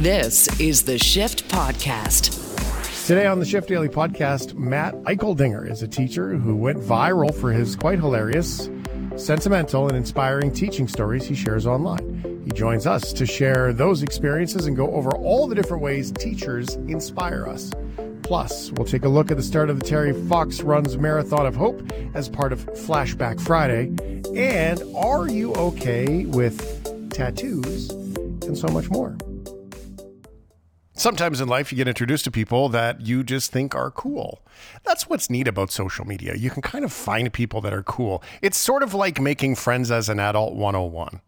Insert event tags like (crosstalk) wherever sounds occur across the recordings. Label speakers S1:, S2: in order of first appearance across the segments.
S1: This is the Shift Podcast.
S2: Today on the Shift Daily Podcast, Matt Eicheldinger is a teacher who went viral for his quite hilarious, sentimental, and inspiring teaching stories he shares online. He joins us to share those experiences and go over all the different ways teachers inspire us. Plus, we'll take a look at the start of the Terry Fox Runs Marathon of Hope as part of Flashback Friday. And are you okay with tattoos and so much more? Sometimes in life, you get introduced to people that you just think are cool. That's what's neat about social media. You can kind of find people that are cool. It's sort of like making friends as an adult 101.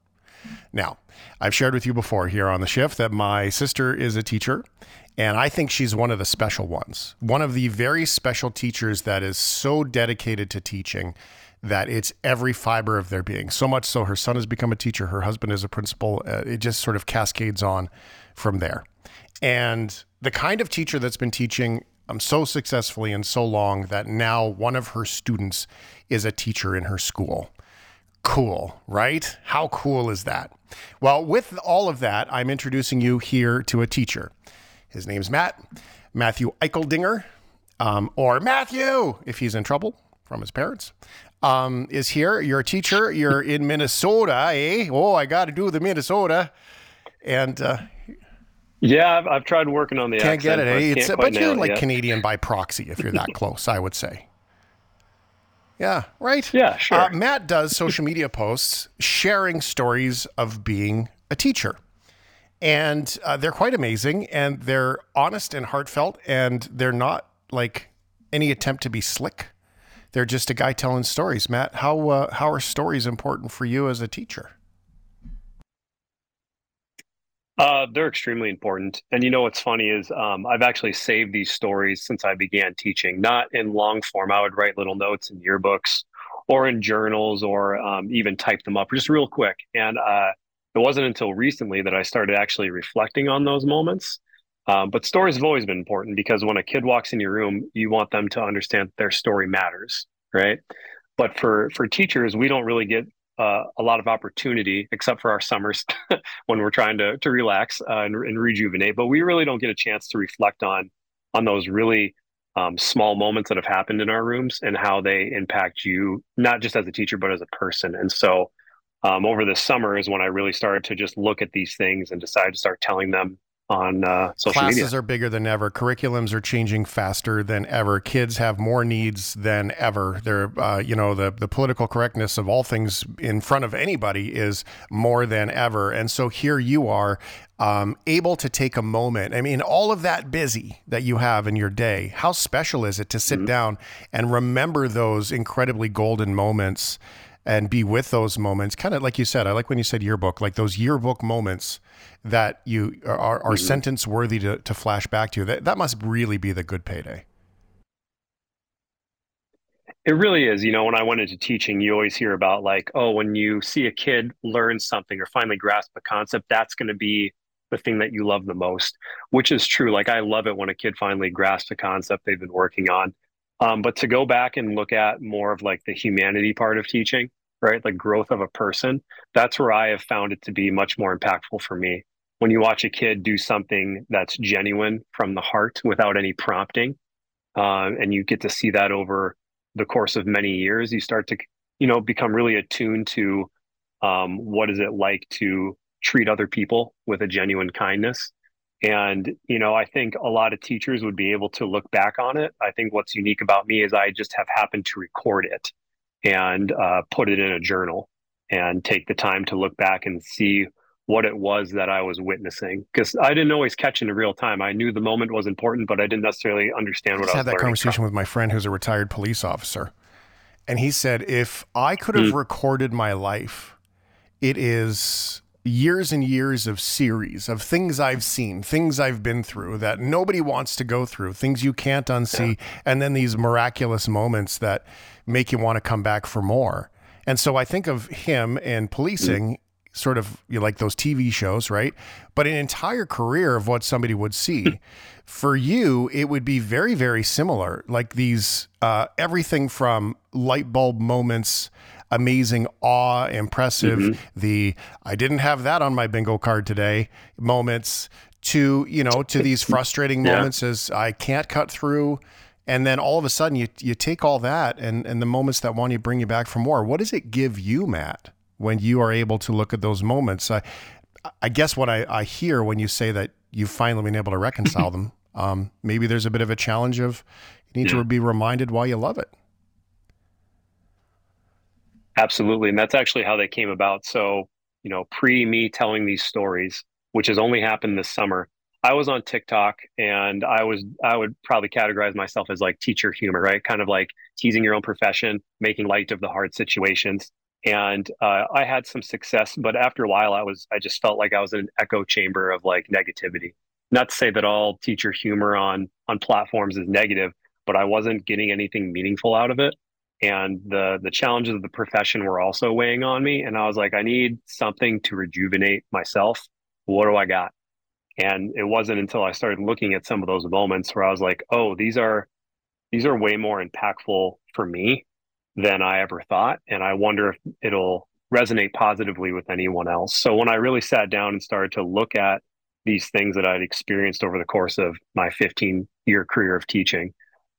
S2: Now, I've shared with you before here on the shift that my sister is a teacher, and I think she's one of the special ones. One of the very special teachers that is so dedicated to teaching that it's every fiber of their being. So much so, her son has become a teacher, her husband is a principal. Uh, it just sort of cascades on from there. And the kind of teacher that's been teaching um, so successfully and so long that now one of her students is a teacher in her school. Cool, right? How cool is that? Well, with all of that, I'm introducing you here to a teacher. His name's Matt, Matthew Eicheldinger, um, or Matthew, if he's in trouble from his parents, um, is here. You're a teacher. You're in Minnesota, eh? Oh, I got to do the Minnesota. And uh,
S3: yeah, I've, I've tried working on the
S2: can't
S3: accent,
S2: get it. Eh?
S3: but,
S2: It's,
S3: can't
S2: but you're like
S3: yet.
S2: Canadian by proxy if you're that (laughs) close, I would say. Yeah, right?
S3: Yeah, sure.
S2: Uh, Matt does social media posts sharing stories of being a teacher. And uh, they're quite amazing and they're honest and heartfelt and they're not like any attempt to be slick. They're just a guy telling stories. Matt, how, uh, how are stories important for you as a teacher?
S3: Uh, they're extremely important. And you know what's funny is um, I've actually saved these stories since I began teaching, not in long form. I would write little notes in yearbooks or in journals or um, even type them up just real quick. And uh, it wasn't until recently that I started actually reflecting on those moments. Um, but stories have always been important because when a kid walks in your room, you want them to understand their story matters, right? But for for teachers, we don't really get uh, a lot of opportunity, except for our summers (laughs) when we're trying to to relax uh, and, and rejuvenate. But we really don't get a chance to reflect on on those really um, small moments that have happened in our rooms and how they impact you, not just as a teacher, but as a person. And so, um, over the summer is when I really started to just look at these things and decide to start telling them on uh, social
S2: Classes
S3: media.
S2: are bigger than ever. Curriculums are changing faster than ever. Kids have more needs than ever. They're, uh, you know, the the political correctness of all things in front of anybody is more than ever. And so here you are, um, able to take a moment. I mean, all of that busy that you have in your day. How special is it to sit down and remember those incredibly golden moments? and be with those moments. Kind of like you said, I like when you said yearbook, like those yearbook moments that you are, are
S3: Mm-hmm.
S2: sentence worthy to, to flash back to. That, that must really be the good payday.
S3: It really is. You know, when I went into teaching, you always hear about like, oh, when you see a kid learn something or finally grasp a concept, that's going to be the thing that you love the most, which is true. Like, I love it when a kid finally grasps a concept they've been working on. Um, but to go back and look at more of like the humanity part of teaching, right? Like growth of a person, that's where I have found it to be much more impactful for me. When you watch a kid do something that's genuine from the heart without any prompting, uh, and you get to see that over the course of many years, you start to, you know, become really attuned to um, what is it like to treat other people with a genuine kindness. And, you know, I think a lot of teachers would be able to look back on it. I think what's unique about me is I just have happened to record it and uh, put it in a journal and take the time to look back and see what it was that I was witnessing. Because I didn't always catch it in real time. I knew the moment was important, but I didn't necessarily understand
S2: I
S3: what
S2: just
S3: I
S2: had that conversation
S3: from.
S2: with my friend who's a retired police officer. And he said, if I could have
S3: Hmm.
S2: recorded my life, it is years and years of series of things I've seen, things I've been through that nobody wants to go through, things you can't unsee, and then these miraculous moments that make you want to come back for more. And so I think of him and policing sort of you know, like those TV shows, right? But an entire career of what somebody would see. (laughs) For you, it would be very, very similar. Like these, uh, everything from light bulb moments, amazing awe, impressive,
S3: Mm-hmm.
S2: the I didn't have that on my bingo card today moments to, you know, to these (laughs) frustrating
S3: Yeah.
S2: moments as I can't cut through. And then all of a sudden you, you take all that and, and the moments that want to bring you back for more. What does it give you, Matt, when you are able to look at those moments? I, I guess what I, I hear when you say that you've finally been able to reconcile (laughs) them, um, maybe there's a bit of a challenge of you need to be reminded why you love it.
S3: Absolutely. And that's actually how they came about. So, you know, pre me telling these stories, which has only happened this summer, I was on TikTok and I was, I would probably categorize myself as like teacher humor, right? Kind of like teasing your own profession, making light of the hard situations. And uh, I had some success, but after a while, I was, I just felt like I was in an echo chamber of like negativity. Not to say that all teacher humor on on platforms is negative, but I wasn't getting anything meaningful out of it and the the challenges of the profession were also weighing on me and i was like i need something to rejuvenate myself. What do i got? And it wasn't until i started looking at some of those moments where i was like oh these are these are way more impactful for me than i ever thought and i wonder if it'll resonate positively with anyone else. So when i really sat down and started to look at these things that i'd experienced over the course of my 15 year career of teaching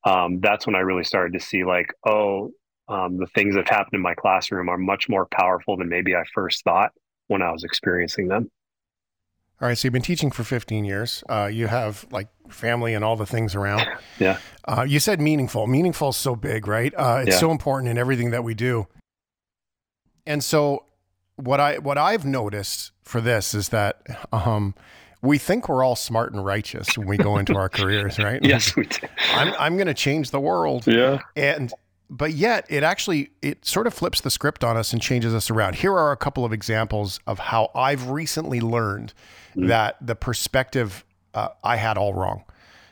S3: um, that's when I really started to see like, oh, um, the things that happened in my classroom are much more powerful than maybe I first thought when I was experiencing them.
S2: All right. So you've been teaching for 15 years. Uh, you have like family and all the things around. (laughs)
S3: Yeah.
S2: Uh, you said meaningful. Meaningful is so big, right? Uh, it's
S3: Yeah.
S2: so important in everything that we do. And so, what I what I've noticed for this is that um, we think we're all smart and righteous when we go into our (laughs) careers, right?
S3: Yes, we did.
S2: I'm I'm going to change the world,
S3: Yeah.
S2: and but yet it actually it sort of flips the script on us and changes us around. Here are a couple of examples of how I've recently learned that the perspective uh, I had all wrong.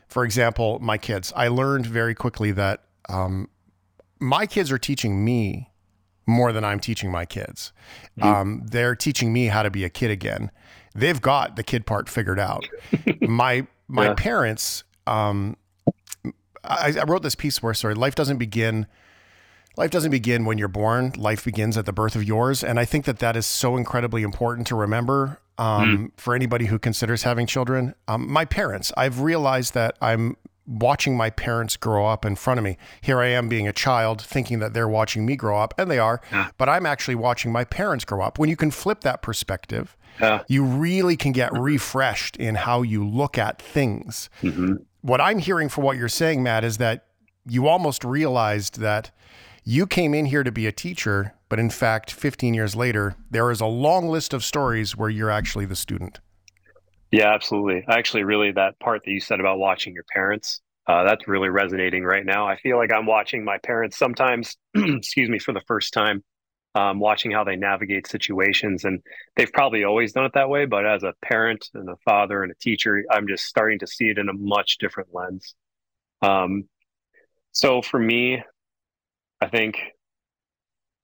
S2: For example, my kids. I learned very quickly that um, my kids are teaching me more than I'm teaching my kids. Um, they're teaching me how to be a kid again. They've got the kid part figured out. (laughs) my my
S3: Yeah.
S2: parents. Um, I, I wrote this piece where sorry, life doesn't begin. Life doesn't begin when you're born. Life begins at the birth of yours, and I think that that is so incredibly important to remember um, for anybody who considers having children. Um, my parents, I've realized that I'm watching my parents grow up in front of me. Here I am being a child, thinking that they're watching me grow up, and they are, but I'm actually watching my parents grow up. When you can flip that perspective,
S3: Yeah.
S2: you really can get refreshed in how you look at things.
S3: hmm
S2: What I'm hearing for what you're saying, Matt, is that you almost realized that you came in here to be a teacher, but in fact, 15 years later, there is a long list of stories where you're actually the student.
S3: Yeah, absolutely. Actually, really, that part that you said about watching your parents, uh, that's really resonating right now. I feel like I'm watching my parents sometimes, (clears throat) excuse me, for the first time, um, watching how they navigate situations. And they've probably always done it that way. But as a parent and a father and a teacher, I'm just starting to see it in a much different lens. Um, so for me, I think,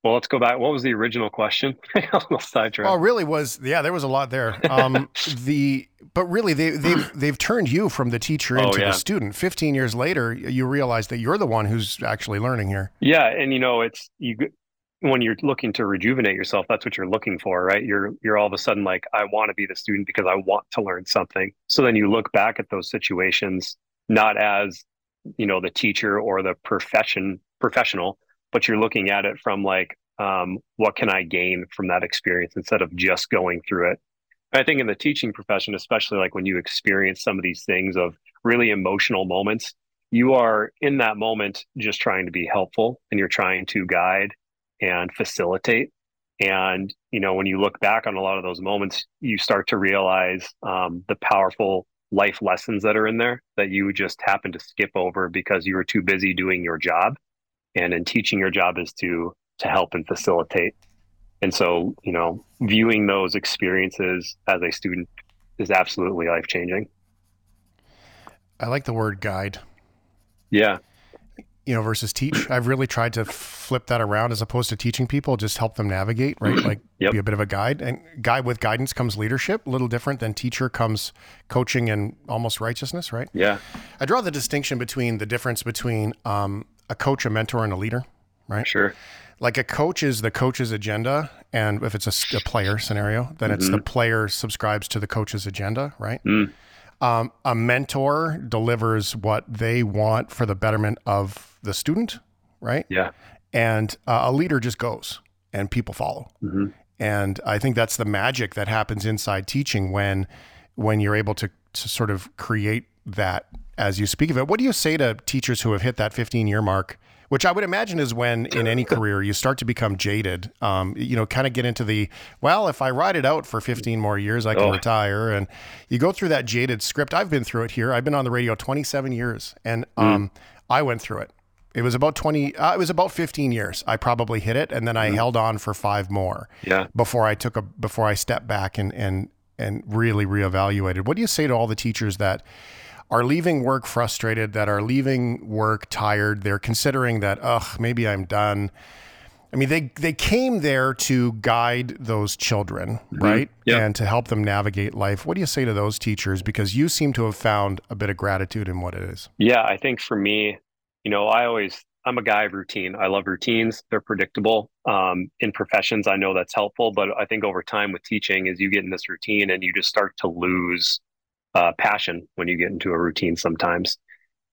S3: well, let's go back. What was the original question? (laughs) Sidetracked.
S2: Oh, really was yeah, there was a lot there. Um, (laughs) the but really they they've (clears throat) they've turned you from the teacher
S3: Oh,
S2: into
S3: yeah.
S2: the student. 15 years later, you realize that you're the one who's actually learning here.
S3: Yeah, and you know, it's you when you're looking to rejuvenate yourself, that's what you're looking for, right? You're you're all of a sudden like, I want to be the student because I want to learn something. So then you look back at those situations not as, you know, the teacher or the profession professional, but you're looking at it from like, um, what can I gain from that experience instead of just going through it. I think in the teaching profession, especially like when you experience some of these things of really emotional moments, you are in that moment just trying to be helpful and you're trying to guide and facilitate. And, you know, when you look back on a lot of those moments, you start to realize um, the powerful life lessons that are in there that you just happen to skip over because you were too busy doing your job. And in teaching, your job is to to help and facilitate. And so, you know, viewing those experiences as a student is absolutely life changing.
S2: I like the word guide.
S3: Yeah.
S2: You know, versus teach. I've really tried to flip that around as opposed to teaching people, just help them navigate, right? Like
S3: Yep.
S2: be a bit of a guide. And guide with guidance comes leadership, a little different than teacher comes coaching and almost righteousness, right?
S3: Yeah.
S2: I draw the distinction between the difference between um, a coach, a mentor, and a leader, right?
S3: Sure.
S2: Like a coach is the coach's agenda, and if it's a player scenario, then it's the player subscribes to the coach's agenda, right?
S3: Mm.
S2: Um, a mentor delivers what they want for the betterment of the student, right?
S3: Yeah.
S2: And uh, a leader just goes, and people follow.
S3: Mhm.
S2: And I think that's the magic that happens inside teaching when when you're able to to sort of create that as you speak of it. What do you say to teachers who have hit that 15 year mark? Which I would imagine is when in any (laughs) career you start to become jaded. Um, you know, kind of get into the well, if I ride it out for 15 more years, I can
S3: Oh.
S2: retire. And you go through that jaded script. I've been through it here. I've been on the radio 27 years, and um, I went through it. It was about 20. Uh, it was about 15 years. I probably hit it, and then I held on for five more
S3: Yeah.
S2: before I took a before I stepped back and and and really reevaluated. What do you say to all the teachers that are leaving work frustrated, that are leaving work tired? They're considering that, ugh, maybe I'm done. I mean, they they came there to guide those children, right,
S3: Yeah.
S2: and to help them navigate life. What do you say to those teachers? Because you seem to have found a bit of gratitude in what it is.
S3: Yeah, I think for me, you know, I always I'm a guy of routine. I love routines. They're predictable. Um, in professions, I know that's helpful, but I think over time with teaching, is you get in this routine and you just start to lose uh, passion when you get into a routine sometimes.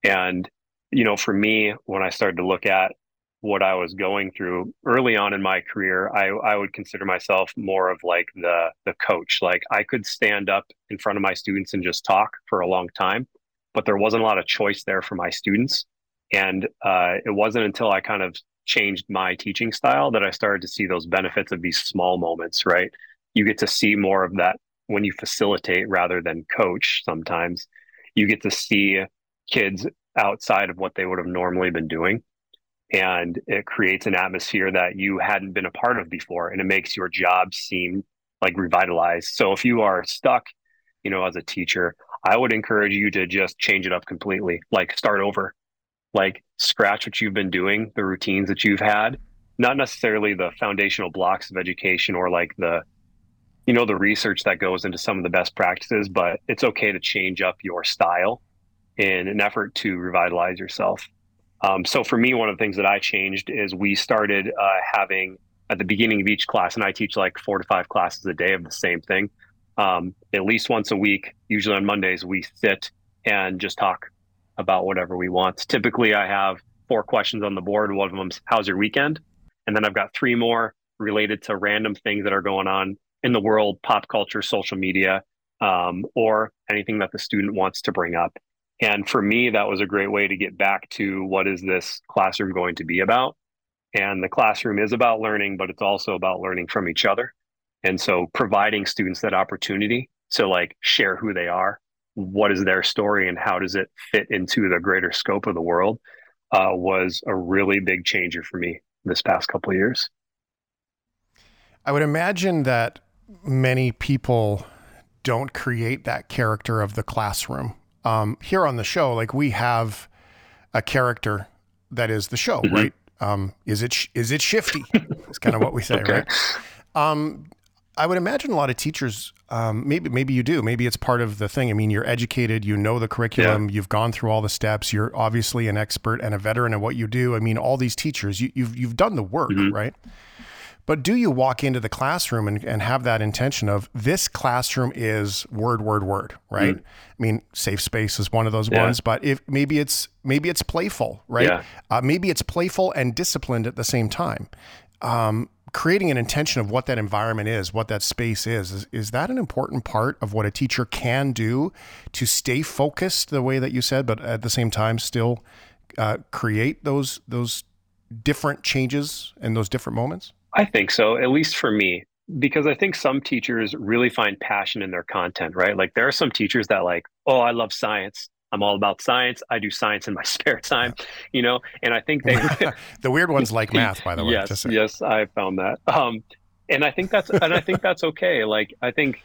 S3: And you know, for me, when I started to look at what I was going through early on in my career, I, I would consider myself more of like the the coach. Like I could stand up in front of my students and just talk for a long time, but there wasn't a lot of choice there for my students. And uh, it wasn't until I kind of changed my teaching style that I started to see those benefits of these small moments, right? You get to see more of that when you facilitate rather than coach sometimes. You get to see kids outside of what they would have normally been doing. And it creates an atmosphere that you hadn't been a part of before. And it makes your job seem like revitalized. So if you are stuck, you know, as a teacher, I would encourage you to just change it up completely, like start over like scratch what you've been doing, the routines that you've had, not necessarily the foundational blocks of education or like the you know the research that goes into some of the best practices, but it's okay to change up your style in an effort to revitalize yourself. Um, so for me, one of the things that I changed is we started uh, having at the beginning of each class, and I teach like four to five classes a day of the same thing. Um, at least once a week, usually on Mondays, we sit and just talk about whatever we want. Typically, I have four questions on the board. One of them's "How's your weekend?" and then I've got three more related to random things that are going on in the world, pop culture, social media, um, or anything that the student wants to bring up. And for me, that was a great way to get back to what is this classroom going to be about? And the classroom is about learning, but it's also about learning from each other. And so providing students that opportunity to like share who they are, what is their story, and how does it fit into the greater scope of the world uh, was a really big changer for me this past couple of years.
S2: I would imagine that many people don't create that character of the classroom. Um, here on the show, like we have a character that is the show, right? Um, is it sh- is it shifty? It's kind of what we say, (laughs)
S3: Okay.
S2: right? Um, I would imagine a lot of teachers, um, maybe maybe you do, maybe it's part of the thing. I mean, you're educated, you know the curriculum, you've gone through all the steps, you're obviously an expert and a veteran in what you do. I mean, all these teachers, you, you've you've done the work, right? But do you walk into the classroom and, and have that intention of this classroom is word, word, word, right? I mean, safe space is one of those
S3: Yeah.
S2: ones, but if maybe it's maybe it's playful, right?
S3: Yeah.
S2: Uh, maybe it's playful and disciplined at the same time. Um, creating an intention of what that environment is, what that space is, is, is that an important part of what a teacher can do to stay focused the way that you said, but at the same time still uh, create those those different changes and those different moments?
S3: I think so, at least for me, because I think some teachers really find passion in their content, right? Like there are some teachers that like, oh, I love science. I'm all about science. I do science in my (laughs) spare time, you know, and I think they (laughs)
S2: the weird ones like math, by the way.
S3: yes,
S2: so-
S3: yes, I found that. Um, and I think that's and I think that's okay. Like I think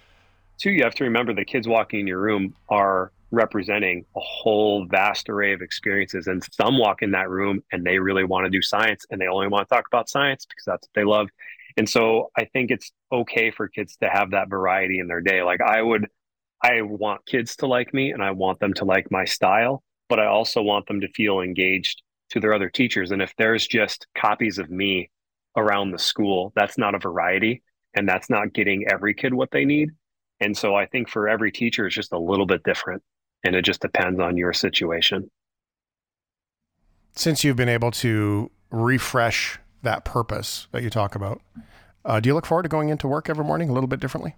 S3: too, you have to remember the kids walking in your room are representing a whole vast array of experiences. And some walk in that room and they really want to do science and they only want to talk about science because that's what they love. And so I think it's okay for kids to have that variety in their day. Like I would, I want kids to like me and I want them to like my style, but I also want them to feel engaged to their other teachers. And if there's just copies of me around the school, that's not a variety and that's not getting every kid what they need. And so I think for every teacher, it's just a little bit different and it just depends on your situation.
S2: Since you've been able to refresh that purpose that you talk about, uh, do you look forward to going into work every morning a little bit differently?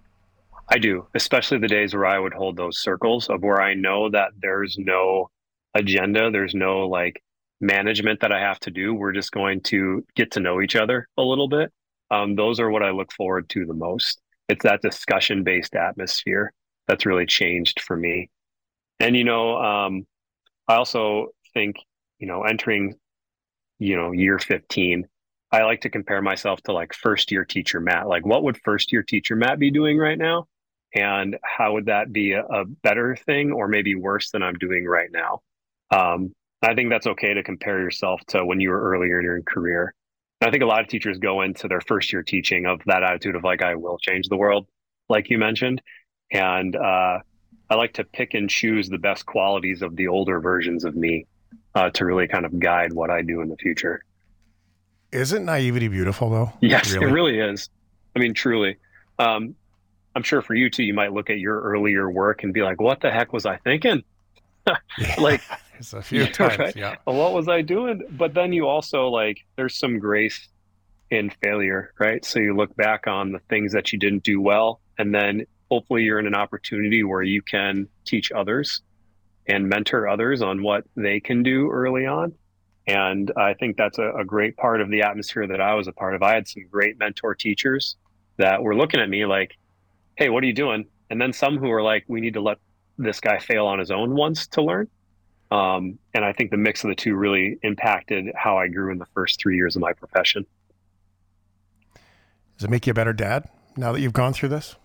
S3: I do, especially the days where I would hold those circles of where I know that there's no agenda, there's no like management that I have to do. We're just going to get to know each other a little bit. Um, those are what I look forward to the most. It's that discussion based atmosphere that's really changed for me. And, you know, um, I also think, you know, entering, you know, year 15, I like to compare myself to like first year teacher Matt. Like, what would first year teacher Matt be doing right now? And how would that be a, a better thing or maybe worse than I'm doing right now? Um, I think that's okay to compare yourself to when you were earlier in your career. And I think a lot of teachers go into their first year teaching of that attitude of like, I will change the world, like you mentioned. And uh, I like to pick and choose the best qualities of the older versions of me uh, to really kind of guide what I do in the future.
S2: Isn't naivety beautiful though?
S3: Yes, really? it really is. I mean, truly. Um, I'm sure for you too, you might look at your earlier work and be like, what the heck was I thinking? (laughs) like, (laughs)
S2: it's a (laughs) few times. Right? Yeah.
S3: What was I doing? But then you also like, there's some grace in failure, right? So you look back on the things that you didn't do well, and then hopefully you're in an opportunity where you can teach others and mentor others on what they can do early on. And I think that's a, a, great part of the atmosphere that I was a part of. I had some great mentor teachers that were looking at me like, hey, what are you doing? And then some who are like, we need to let this guy fail on his own once to learn. Um, and I think the mix of the two really impacted how I grew in the first three years of my profession.
S2: Does it make you a better dad now that you've gone through this?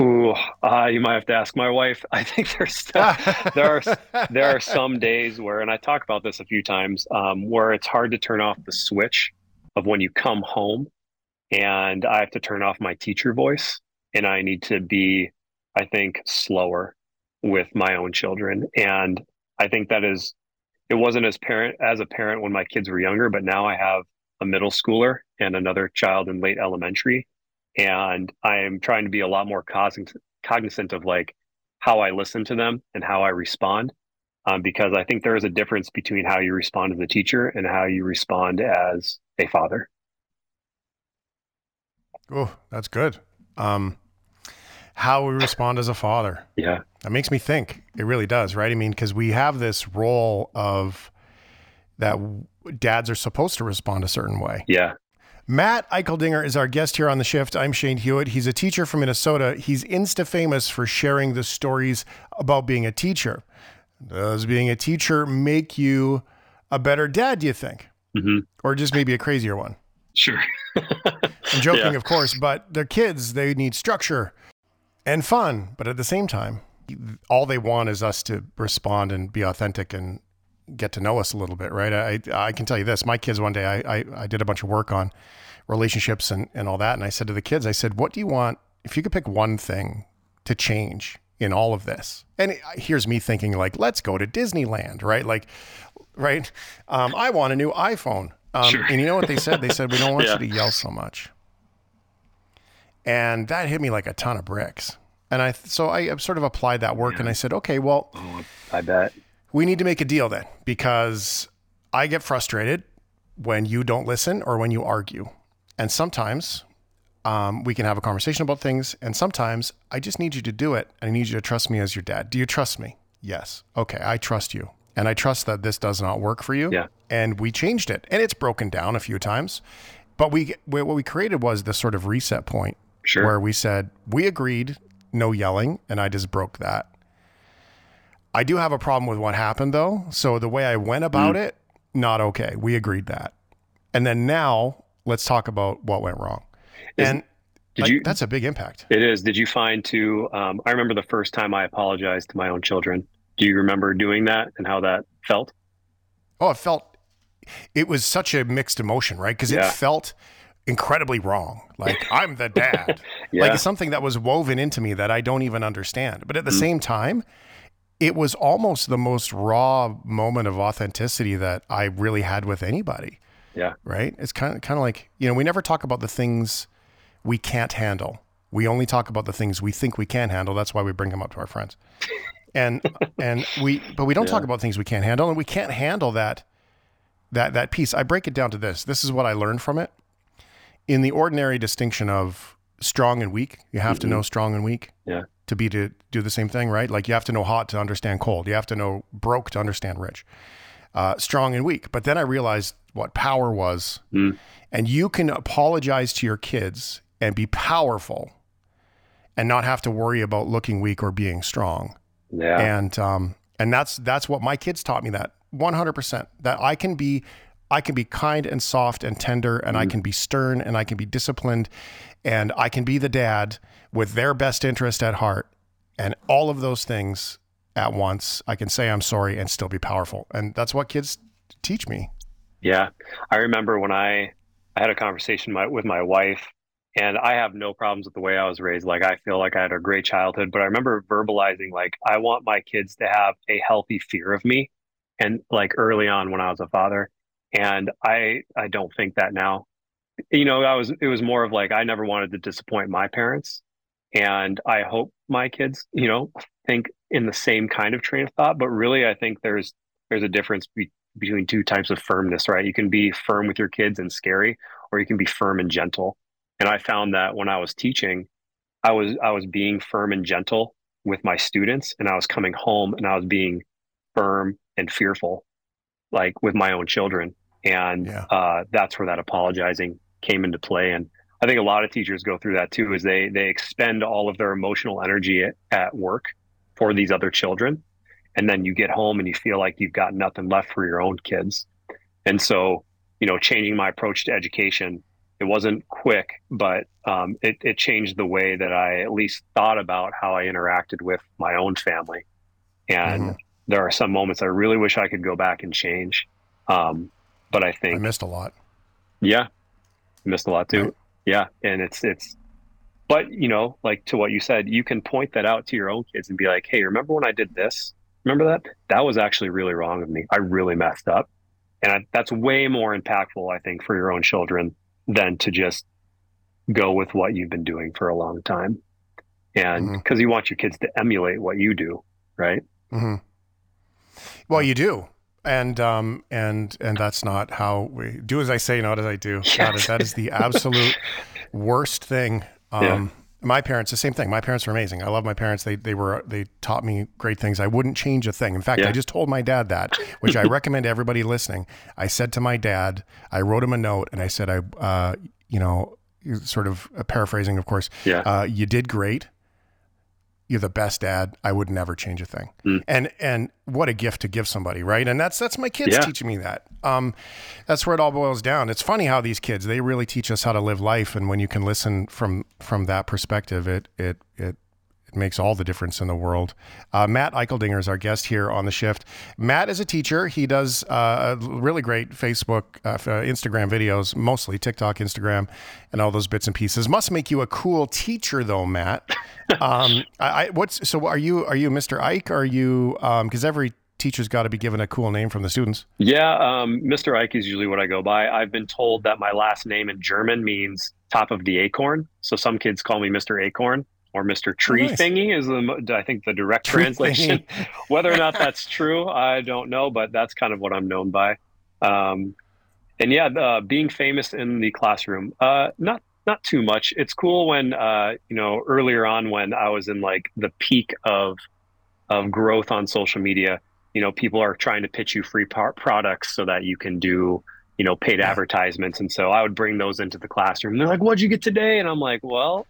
S3: Ooh, uh, you might have to ask my wife. (laughs) I think there's (laughs) there are there are some days where, and I talk about this a few times, um, where it's hard to turn off the switch of when you come home, and I have to turn off my teacher voice, and I need to be, I think, slower with my own children, and I think that is, it wasn't as parent as a parent when my kids were younger, but now I have a middle schooler and another child in late elementary. And i'm trying to be a lot more cognizant of like how i listen to them and how i respond um, because i think there is a difference between how you respond as a teacher and how you respond as a father.
S2: Oh that's good. Um, how we respond as a father
S3: yeah
S2: that makes me think it really does right i mean because we have this role of that dads are supposed to respond a certain way
S3: yeah
S2: Matt Eicheldinger is our guest here on the shift. I'm Shane Hewitt. He's a teacher from Minnesota. He's insta famous for sharing the stories about being a teacher. Does being a teacher make you a better dad, do you think? Mm-hmm. Or just maybe a crazier one?
S3: Sure. (laughs)
S2: I'm joking, yeah. of course, but their kids, they need structure and fun. But at the same time, all they want is us to respond and be authentic and get to know us a little bit, right? I I can tell you this: my kids one day, I I, I did a bunch of work on relationships and and all that, and I said to the kids, I said, "What do you want? If you could pick one thing to change in all of this?" And here's me thinking, like, let's go to Disneyland, right? Like, right? Um, I want a new iPhone. Um, sure. And you know what they said? They said we don't want yeah. you to yell so much. And that hit me like a ton of bricks. And I so I sort of applied that work, yeah. and I said, okay, well,
S3: oh, I bet
S2: we need to make a deal then because I get frustrated when you don't listen or when you argue. And sometimes um, we can have a conversation about things. And sometimes I just need you to do it. I need you to trust me as your dad. Do you trust me? Yes. Okay. I trust you. And I trust that this does not work for you.
S3: Yeah.
S2: And we changed it. And it's broken down a few times. But we, what we created was this sort of reset point
S3: sure.
S2: where we said, we agreed no yelling. And I just broke that. I do have a problem with what happened though. So the way I went about mm. it, not okay. We agreed that. And then now let's talk about what went wrong. Is, and like, you, that's a big impact.
S3: It is. Did you find to, um, I remember the first time I apologized to my own children Do you remember doing that and how that felt?
S2: Oh, it felt, it was such a mixed emotion, right? Because
S3: Yeah.
S2: it felt incredibly wrong. Like (laughs) I'm the dad.
S3: Yeah.
S2: Like it's something that was woven into me that I don't even understand. But at the
S3: Mm.
S2: same time, it was almost the most raw moment of authenticity that I really had with anybody.
S3: Yeah.
S2: Right? It's kind of kind of like, you know, we never talk about the things we can't handle. We only talk about the things we think we can handle. That's why we bring them up to our friends. And and we but we don't talk
S3: Yeah.
S2: about things we can't handle and we can't handle that that that piece. I break it down to this. This is what I learned from it. In the ordinary distinction of strong and weak, you have to know strong and weak
S3: Yeah.
S2: to be to do the same thing, right? Like you have to know hot to understand cold. You have to know broke to understand rich. Uh, strong and weak. But then I realized what power was,
S3: Mm.
S2: and you can apologize to your kids and be powerful, and not have to worry about looking weak or being strong
S3: Yeah.
S2: and um and that's that's what my kids taught me that 100% that I can be I can be kind and soft and tender and I mm. can be stern and I can be disciplined and I can be the dad with their best interest at heart. And all of those things at once I can say I'm sorry and still be powerful. And that's what kids teach me.
S3: Yeah, I remember when I I had a conversation my, with my wife, and I have no problems with the way I was raised. Like I feel like I had a great childhood, but I remember verbalizing like I want my kids to have a healthy fear of me, and like early on when I was a father, and I I don't think that now. You know, I was it was more of like I never wanted to disappoint my parents, and I hope my kids, you know, think in the same kind of train of thought. But really, I think there's there's a difference be- between two types of firmness, right? You can be firm with your kids and scary, or you can be firm and gentle. And I found that when I was teaching, I was I was being firm and gentle with my students, and I was coming home and I was being firm and fearful, like with my own children. And
S2: Yeah.
S3: uh, that's where that apologizing came into play. And I think a lot of teachers go through that too, is they they expend all of their emotional energy at, at work for these other children and then you get home and you feel like you've got nothing left for your own kids and so you know changing my approach to education it wasn't quick but um, it, it changed the way that i at least thought about how i interacted with my own family and
S2: Mhm.
S3: there are some moments i really wish i could go back and change um, but i think I
S2: missed a lot.
S3: Yeah. Missed a lot too.
S2: Right.
S3: yeah. And it's it's but you know like to what you said you can point that out to your own kids and be like hey remember when i did this? Remember that? That was actually really wrong of me. I really messed up. And I, that's way more impactful i think for your own children than to just go with what you've been doing for a long time. And because you want your kids to emulate what you do right?
S2: Hmm Well, you do, and um, and and that's not how we do as I say, not as I do. (laughs) That is, that is the absolute worst thing. Um,
S3: Yeah.
S2: My parents, the same thing. My parents were amazing. I love my parents. They they were they taught me great things. I wouldn't change a thing. In fact,
S3: Yeah.
S2: I just told my dad that, which I recommend to everybody listening. I said to my dad, I wrote him a note, and I said, I, uh, you know, sort of paraphrasing, of course.
S3: yeah
S2: Uh, you did great. You're the best dad. I would never change a thing.
S3: Mm.
S2: And and what a gift to give somebody, right? And that's that's my kids
S3: Yeah.
S2: teaching me that. Um, that's where it all boils down. It's funny how these kids they really teach us how to live life, and when you can listen from from that perspective, it it it makes all the difference in the world. Uh, Matt Eicheldinger is our guest here on the shift. Matt is a teacher. He does uh, really great Facebook, uh, uh, Instagram videos, mostly TikTok, Instagram, and all those bits and pieces. Must make you a cool teacher, though, Matt. um, I, I, what's so? Are you are you Mr. Ike? Are you because every teacher's got to be given a cool name from the students.
S3: Yeah, um, Mr. Ike is usually what I go by. I've been told that my last name in German means top of the acorn. So some kids call me Mr. Acorn or Mr. Tree
S2: Oh, nice.
S3: Thingy is the I think the direct
S2: Tree
S3: translation.
S2: thingy. (laughs)
S3: Whether or not (laughs) that's true, I don't know, but that's kind of what I'm known by. Um, and yeah, uh, being famous in the classroom, uh, not not too much. It's cool when uh, you know earlier on when I was in like the peak of of growth on social media. You know, people are trying to pitch you free par- products so that you can do you know paid advertisements, and so I would bring those into the classroom. They're like, "What'd you get today?" And I'm like, "Well."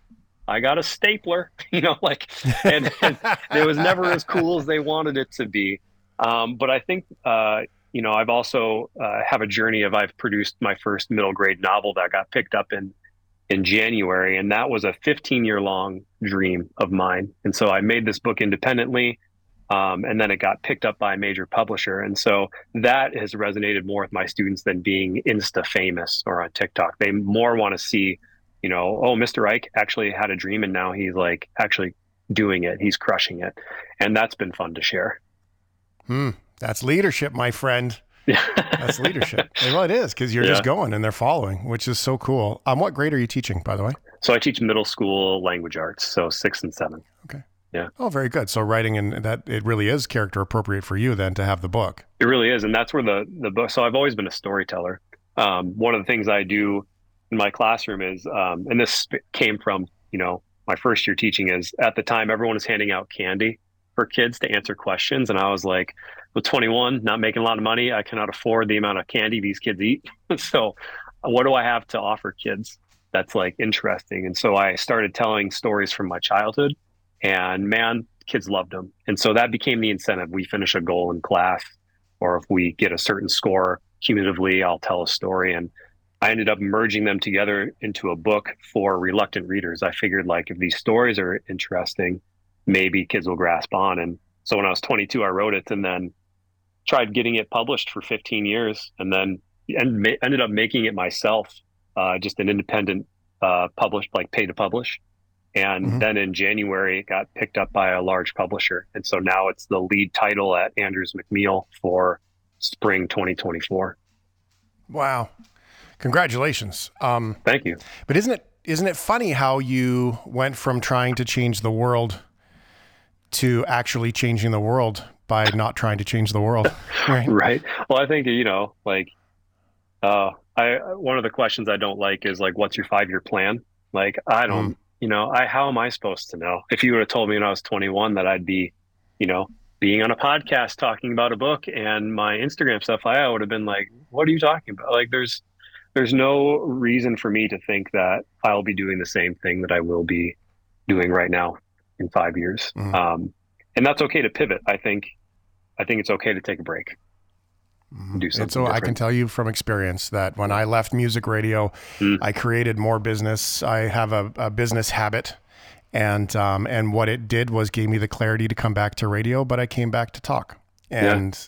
S3: I got a stapler, (laughs) you know, like, and, and it was never as cool as they wanted it to be. Um, but I think, uh, you know, I've also uh, have a journey of I've produced my first middle grade novel that got picked up in in January, and that was a 15 year long dream of mine. And so I made this book independently. Um, and then it got picked up by a major publisher. And so that has resonated more with my students than being Insta famous or on TikTok. They more want to see, you know, oh, Mr. Ike actually had a dream and now he's like actually doing it. He's crushing it. And that's been fun to share.
S2: Hmm. That's leadership, my friend. That's leadership. (laughs) well, it is because you're yeah. just going and they're following, which is so cool. Um, what grade are you teaching, by the way?
S3: So I teach middle school language arts, so six and seven.
S2: Okay.
S3: Yeah.
S2: Oh, very good. So writing and that it really is character appropriate for you then to have the book.
S3: It really is, and that's where the the book. So I've always been a storyteller. Um, one of the things I do in my classroom is, um, and this came from you know my first year teaching is at the time everyone was handing out candy for kids to answer questions, and I was like, with 21, not making a lot of money, I cannot afford the amount of candy these kids eat. (laughs) so, what do I have to offer kids? That's like interesting. And so I started telling stories from my childhood and man, kids loved them. And so that became the incentive. We finish a goal in class, or if we get a certain score cumulatively, I'll tell a story. And I ended up merging them together into a book for reluctant readers. I figured like if these stories are interesting, maybe kids will grasp on. And so when I was 22, I wrote it and then tried getting it published for 15 years and then ended up making it myself, uh, just an independent uh, published, like pay to publish. And mm-hmm. then in January, it got picked up by a large publisher. And so now it's the lead title at Andrews McMeel for spring 2024.
S2: Wow. Congratulations. Um,
S3: Thank you.
S2: But isn't it isn't it funny how you went from trying to change the world to actually changing the world by not trying to change the world? (laughs)
S3: Right. right. Well, I think you know, like, uh, I one of the questions I don't like is like, what's your five year plan? Like, I don't. Mm you know, I how am I supposed to know? If you would have told me when I was 21 that I'd be, you know, being on a podcast talking about a book and my Instagram stuff, I would have been like, "What are you talking about?" Like, there's there's no reason for me to think that I'll be doing the same thing that I will be doing right now in five years. Mm-hmm. Um, and that's okay to pivot. I think I think it's okay to take a break.
S2: Mm-hmm. do something. And so different. I can tell you from experience that when I left music radio, mm. I created more business. I have a, a business habit. And um, and what it did was gave me the clarity to come back to radio, but I came back to talk. And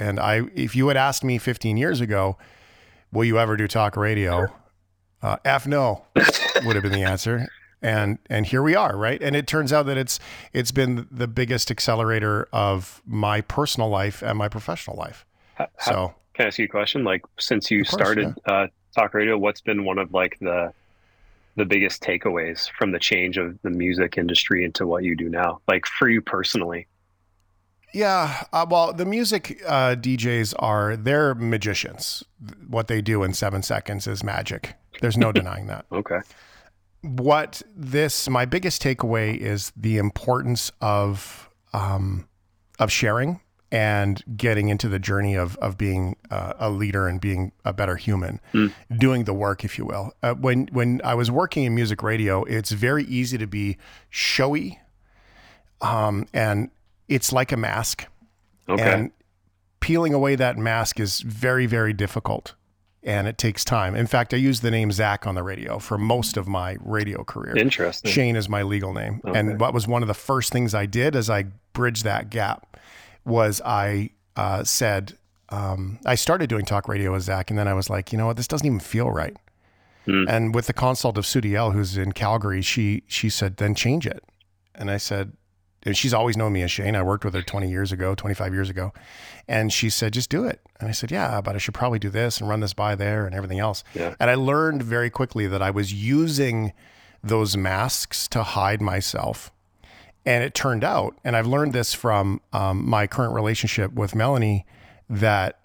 S2: yeah. and I if you had asked me 15 years ago, will you ever do talk radio? Uh, F no would have been the answer and and here we are right and it turns out that it's it's been the biggest accelerator of my personal life and my professional life
S3: how, so can I ask you a question? Like since you course, started yeah. uh, talk radio, what's been one of like the the biggest takeaways from the change of the music industry into what you do now? Like for you personally?
S2: Yeah, uh, well, the music uh, DJs are they're magicians. What they do in seven seconds is magic. There's no (laughs) denying that.
S3: Okay.
S2: What this my biggest takeaway is the importance of um, of sharing and getting into the journey of of being uh, a leader and being a better human, mm. doing the work, if you will. Uh, when when I was working in music radio, it's very easy to be showy, um, and it's like a mask.
S3: Okay.
S2: And peeling away that mask is very very difficult, and it takes time. In fact, I use the name Zach on the radio for most of my radio career.
S3: Interesting.
S2: Shane is my legal name, okay. and what was one of the first things I did as I bridged that gap was I uh, said, um, I started doing talk radio with Zach, and then I was like, you know what, this doesn't even feel right. Mm. And with the consult of Sudiel, who's in Calgary, she she said, then change it. And I said, she's always known me as Shane. I worked with her 20 years ago, 25 years ago. And she said, just do it. And I said, yeah, but I should probably do this and run this by there and everything else.
S3: Yeah.
S2: And I learned very quickly that I was using those masks to hide myself and it turned out, and I've learned this from um, my current relationship with Melanie, that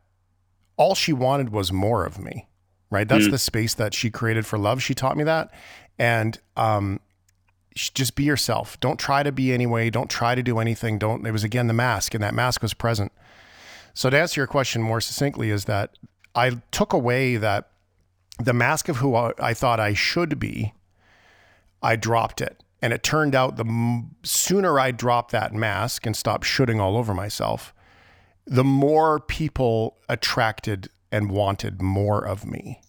S2: all she wanted was more of me. Right. That's mm. the space that she created for love. She taught me that. And um, just be yourself. Don't try to be anyway. Don't try to do anything. Don't. It was again the mask, and that mask was present. So to answer your question more succinctly, is that I took away that the mask of who I thought I should be. I dropped it and it turned out the sooner I dropped that mask and stopped shooting all over myself, the more people attracted and wanted more of me.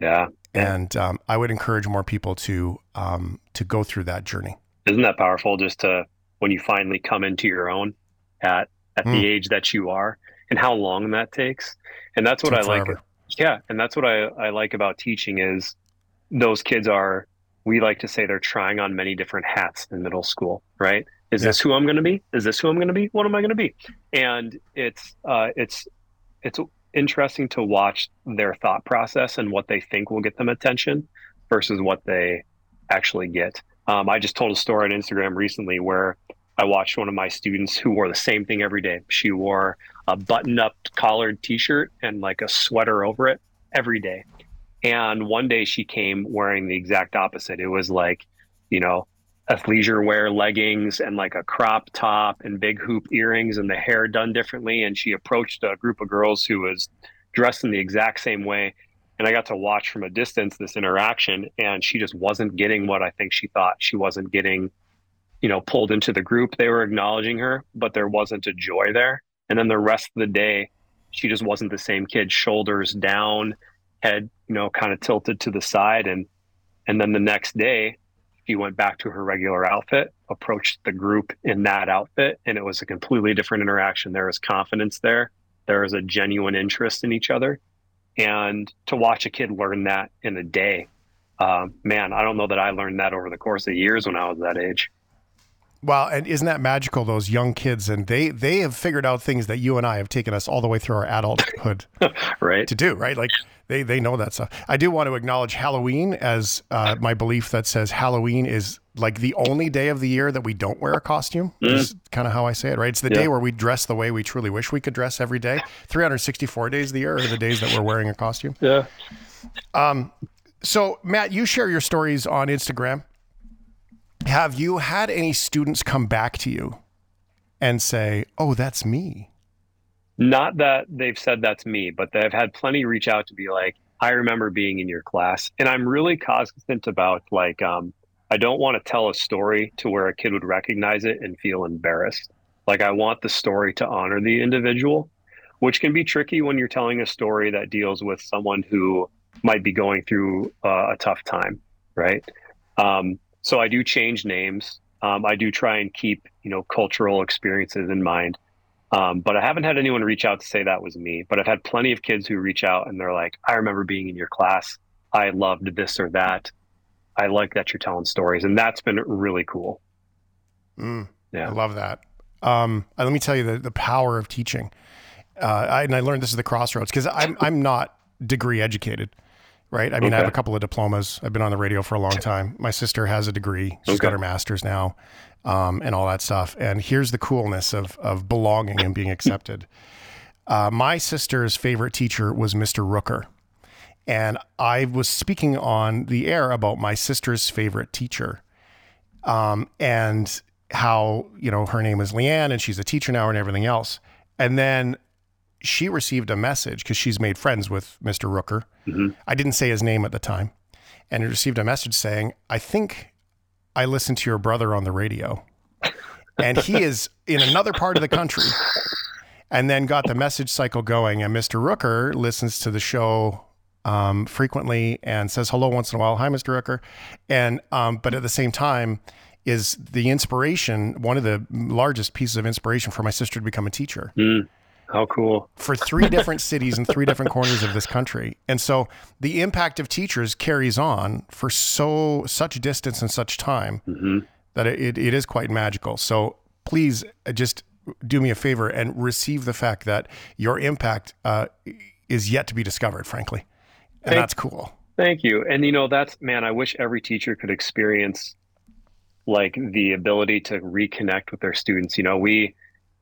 S3: Yeah.
S2: And um, I would encourage more people to um, to go through that journey.
S3: Isn't that powerful? Just to when you finally come into your own, at at mm. the age that you are and how long that takes. And that's what I forever. like. Yeah, and that's what I, I like about teaching is those kids are we like to say they're trying on many different hats in middle school, right? Is yeah. this who I'm going to be? Is this who I'm going to be? What am I going to be? And it's uh, it's it's interesting to watch their thought process and what they think will get them attention versus what they actually get. Um, I just told a story on Instagram recently where I watched one of my students who wore the same thing every day. She wore a button up collared t shirt and like a sweater over it every day. And one day she came wearing the exact opposite. It was like, you know, athleisure wear leggings and like a crop top and big hoop earrings and the hair done differently. And she approached a group of girls who was dressed in the exact same way. And I got to watch from a distance this interaction, and she just wasn't getting what I think she thought. She wasn't getting, you know, pulled into the group. They were acknowledging her, but there wasn't a joy there. And then the rest of the day, she just wasn't the same kid, shoulders down, head, you know, kind of tilted to the side. And and then the next day, she went back to her regular outfit, approached the group in that outfit, and it was a completely different interaction. There was confidence there. There was a genuine interest in each other. And to watch a kid learn that in a day, uh, man, I don't know that I learned that over the course of years when I was that age.
S2: Well, and isn't that magical? Those young kids, and they they have figured out things that you and I have taken us all the way through our adulthood, (laughs)
S3: right?
S2: To do right, like they they know that stuff. I do want to acknowledge Halloween as uh, my belief that says Halloween is like the only day of the year that we don't wear a costume. Mm. Is kind of how I say it, right? It's the yeah. day where we dress the way we truly wish we could dress every day. 364 days of the year are the days that we're wearing a costume.
S3: Yeah.
S2: Um. So Matt, you share your stories on Instagram. Have you had any students come back to you and say, "Oh, that's me"?
S3: Not that they've said that's me, but they've had plenty reach out to be like, I remember being in your class. And I'm really cognizant about like, um, I don't want to tell a story to where a kid would recognize it and feel embarrassed. Like, I want the story to honor the individual, which can be tricky when you're telling a story that deals with someone who might be going through uh, a tough time, right? Um, so I do change names. Um, I do try and keep, you know, cultural experiences in mind. Um, but I haven't had anyone reach out to say that was me. But I've had plenty of kids who reach out and they're like, I remember being in your class. I loved this or that. I like that you're telling stories. And that's been really cool.
S2: Mm, yeah. I love that. Um, let me tell you the, the power of teaching. Uh, I, and I learned this at the crossroads because I'm, I'm not degree educated, right? I mean, okay. I have a couple of diplomas. I've been on the radio for a long time. My sister has a degree. She's okay. got her master's now um, and all that stuff. And here's the coolness of of belonging and being accepted. (laughs) Uh, my sister's favorite teacher was Mr. Rooker. And I was speaking on the air about my sister's favorite teacher um, and how, you know, her name is Leanne and she's a teacher now and everything else. And then she received a message because she's made friends with Mr. Rooker. Mm-hmm. I didn't say his name at the time. And it received a message saying, I think I listened to your brother on the radio, and he is in another part of the country. And then got the message cycle going. And Mr. Rooker listens to the show um, frequently and says hello once in a while. Hi, Mr. Rooker. And um, but at the same time, is the inspiration one of the largest pieces of inspiration for my sister to become a teacher.
S3: Mm. How cool.
S2: For three different cities in three different corners of this country. And so the impact of teachers carries on for so such distance and such time mm-hmm. that it, it is quite magical. So please uh, just do me a favor and receive the fact that your impact uh, is yet to be discovered, frankly. And thank, that's cool.
S3: Thank you. And you know, that's man, I wish every teacher could experience like the ability to reconnect with their students. You know, we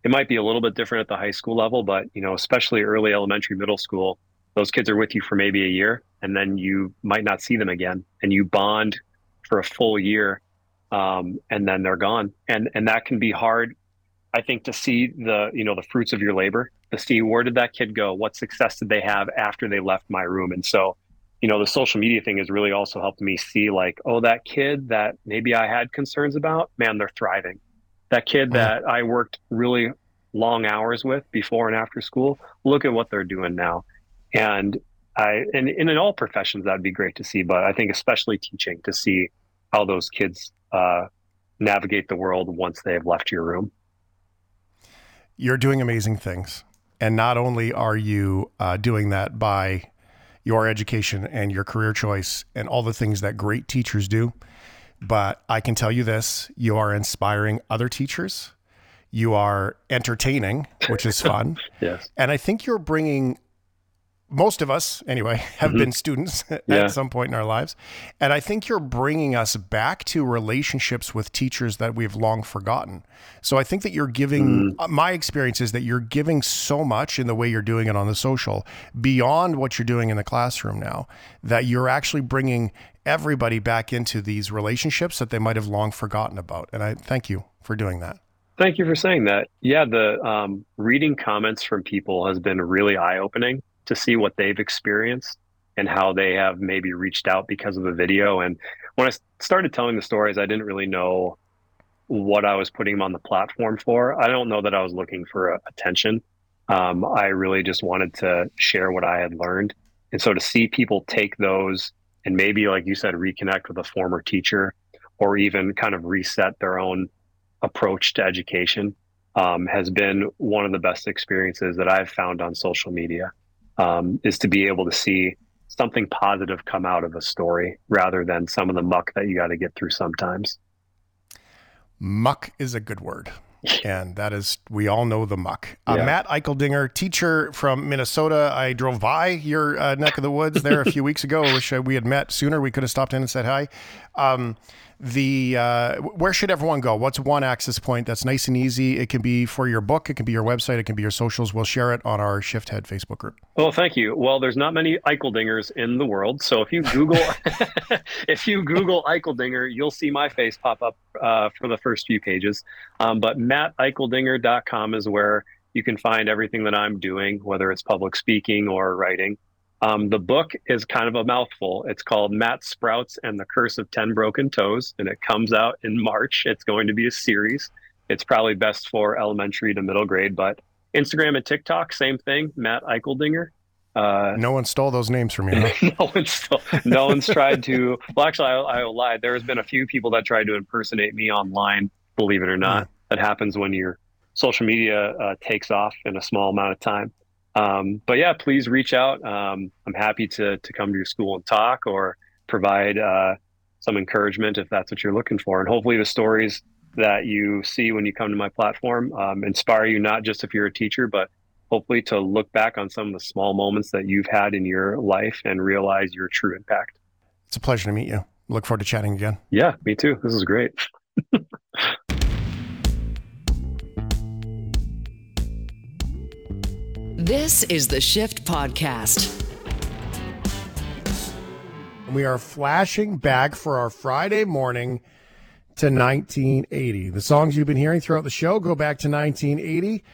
S3: it might be a little bit different at the high school level, but you know, especially early elementary, middle school, those kids are with you for maybe a year, and then you might not see them again, and you bond for a full year, um, and then they're gone, and and that can be hard. I think to see the you know the fruits of your labor, to see where did that kid go, what success did they have after they left my room, and so you know the social media thing has really also helped me see like oh that kid that maybe i had concerns about man they're thriving. That kid that I worked really long hours with before and after school, look at what they're doing now. And I, and, and in all professions, that'd be great to see, but I think especially teaching to see how those kids uh, navigate the world once they have left your room.
S2: You're doing amazing things. And not only are you uh, doing that by your education and your career choice and all the things that great teachers do, but I can tell you this you are inspiring other teachers. You are entertaining, which is fun. (laughs)
S3: yes.
S2: And I think you're bringing most of us, anyway, (laughs) have mm-hmm. been students (laughs) at yeah. some point in our lives. And I think you're bringing us back to relationships with teachers that we've long forgotten. So I think that you're giving, mm. my experience is that you're giving so much in the way you're doing it on the social beyond what you're doing in the classroom now, that you're actually bringing everybody back into these relationships that they might have long forgotten about. And I thank you for doing that.
S3: Thank you for saying that. Yeah, the um, reading comments from people has been really eye opening to see what they've experienced and how they have maybe reached out because of the video. And when I started telling the stories, I didn't really know what I was putting them on the platform for. I don't know that I was looking for uh, attention. Um, I really just wanted to share what I had learned. And so to see people take those and maybe, like you said, reconnect with a former teacher or even kind of reset their own approach to education um, has been one of the best experiences that I've found on social media um, is to be able to see something positive come out of a story rather than some of the muck that you got to get through sometimes.
S2: Muck is a good word. (laughs) And that is, we all know the muck. Uh, yeah. Matt Eicheldinger, teacher from Minnesota. I drove by your uh, neck of the woods there a few weeks ago. I wish uh, we had met sooner. We could have stopped in and said hi. Um, the uh, where should everyone go? What's one access point that's nice and easy? It can be for your book, it can be your website, it can be your socials. We'll share it on our Shift Head Facebook group.
S3: Well, thank you. Well, there's not many Eicheldingers in the world, so if you Google (laughs) if you Google Eicheldinger, you'll see my face pop up uh, for the first few pages. Um, but matteicheldinger.com is where you can find everything that I'm doing, whether it's public speaking or writing. Um, the book is kind of a mouthful. It's called Matt Sprouts and the Curse of 10 Broken Toes, and it comes out in March. It's going to be a series. It's probably best for elementary to middle grade, but Instagram and TikTok, same thing, Matt Eicheldinger.
S2: Uh, no one stole those names from you.
S3: Huh? (laughs) no one's stole, no one's tried to. Well, actually, I, I lied. There has been a few people that tried to impersonate me online. Believe it or not, mm. that happens when your social media uh, takes off in a small amount of time. Um, but yeah, please reach out. Um, I'm happy to to come to your school and talk or provide uh, some encouragement if that's what you're looking for. And hopefully, the stories that you see when you come to my platform um, inspire you not just if you're a teacher, but hopefully to look back on some of the small moments that you've had in your life and realize your true impact.
S2: It's a pleasure to meet you. Look forward to chatting again.
S3: Yeah, me too. This is great. (laughs)
S1: This is the Shift Podcast.
S2: We are flashing back for our Friday morning to 1980. The songs you've been hearing throughout the show go back to 1980.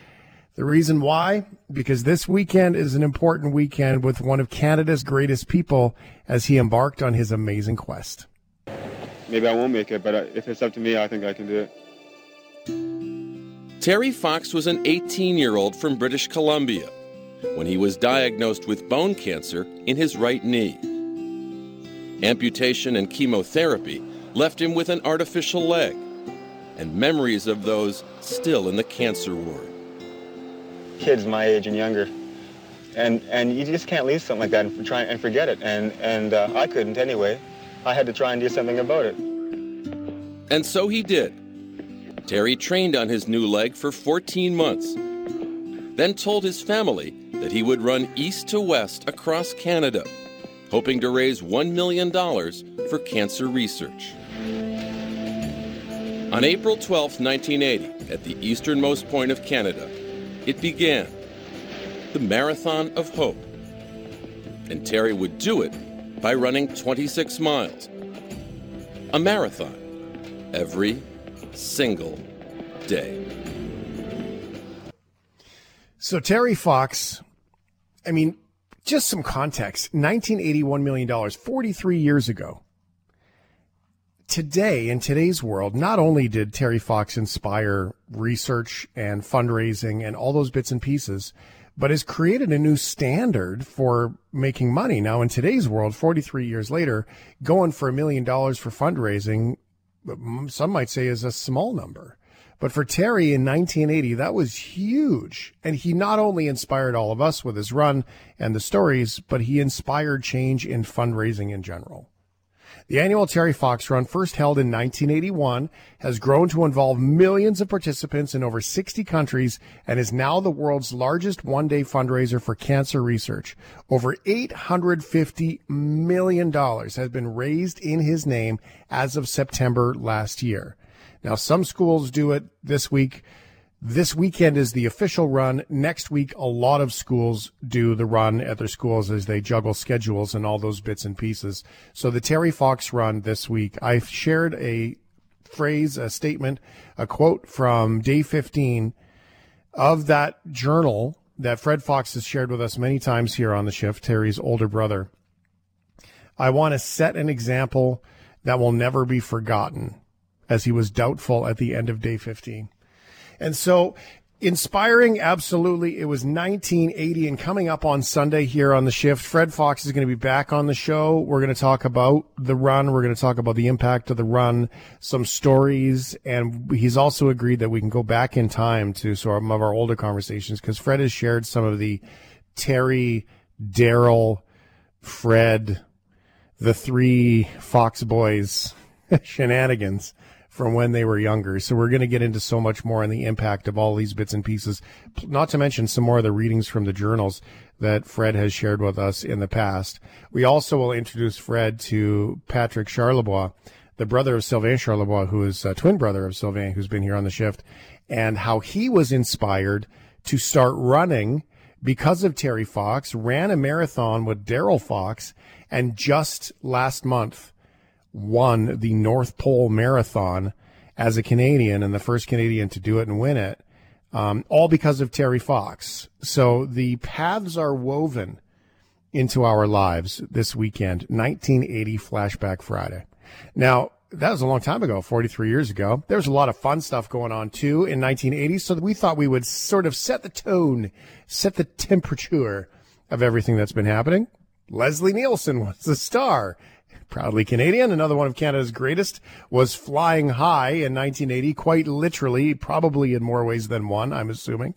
S2: The reason why? Because this weekend is an important weekend with one of Canada's greatest people as he embarked on his amazing quest.
S4: Maybe I won't make it, but uh, if it's up to me, I think I can do
S5: it. Terry Fox was an 18 year old from British Columbia when he was diagnosed with bone cancer in his right knee. Amputation and chemotherapy left him with an artificial leg and memories of those still in the cancer ward.
S4: Kids my age and younger, and and you just can't leave something like that and try and forget it. And and uh, I couldn't anyway. I had to try and do something about it.
S5: And so he did. Terry trained on his new leg for 14 months, then told his family that he would run east to west across Canada, hoping to raise $1 million for cancer research. On April 12, 1980, at the easternmost point of Canada, it began the Marathon of Hope. And Terry would do it by running 26 miles. A marathon every single day.
S2: So Terry Fox I mean, just some context. 1981 million dollars 43 years ago. Today in today's world not only did terry fox inspire research and fundraising and all those bits and pieces but has created a new standard for making money. Now in today's world 43 years later going for a million dollars for fundraising some might say is a small number But for Terry in 1980, that was huge. And he not only inspired all of us with his run and the stories, but he inspired change in fundraising in general. The annual Terry Fox Run, first held in 1981, has grown to involve millions of participants in over 60 countries and is now the world's largest one day fundraiser for cancer research. Over $850 million has been raised in his name as of September last year. Now, some schools do it this week. This weekend is the official run. Next week, a lot of schools do the run at their schools as they juggle schedules and all those bits and pieces. So the Terry Fox run this week, I've shared a phrase, a statement, a quote from day 15 of that journal that Fred Fox has shared with us many times here on the shift, Terry's older brother. I want to set an example that will never be forgotten as he was doubtful at the end of day 15. And so inspiring, absolutely. It was 1980 and coming up on Sunday here on the shift. Fred Fox is going to be back on the show. We're going to talk about the run. We're going to talk about the impact of the run, some stories. And he's also agreed that we can go back in time to some of our older conversations because Fred has shared some of the Terry, Daryl, Fred, the three Fox boys (laughs) shenanigans from when they were younger. So we're going to get into so much more on the impact of all these bits and pieces, not to mention some more of the readings from the journals that Fred has shared with us in the past. We also will introduce Fred to Patrick Charlebois, the brother of Sylvain Charlebois, who is a twin brother of Sylvain, who's been here on the shift, and how he was inspired to start running because of Terry Fox, ran a marathon with Daryl Fox, and just last month won the North Pole Marathon as a Canadian and the first Canadian to do it and win it, um, all because of Terry Fox. So the paths are woven into our lives this weekend, 1980 Flashback Friday. Now, that was a long time ago, 43 years ago. There was a lot of fun stuff going on too in 1980. So we thought we would sort of set the tone, set the temperature of everything that's been happening. Leslie Nielsen was the star Proudly Canadian, another one of Canada's greatest, was flying high in 1980, quite literally, probably in more ways than one, I'm assuming.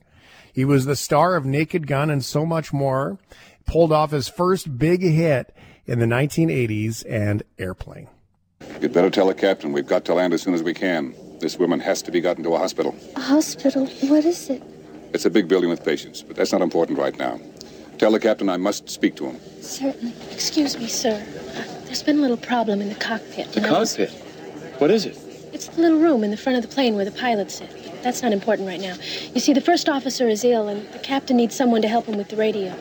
S2: He was the star of Naked Gun and so much more. Pulled off his first big hit in the 1980s and Airplane.
S6: You'd better tell the captain we've got to land as soon as we can. This woman has to be gotten to a hospital.
S7: A hospital? What is it?
S6: It's a big building with patients, but that's not important right now. Tell the captain I must speak to him.
S7: Certainly. Excuse me, sir. There's been a little problem in the cockpit.
S8: The cockpit? What is it?
S7: It's the little room in the front of the plane where the pilots sit. That's not important right now. You see, the first officer is ill, and the captain needs someone to help him with the radio.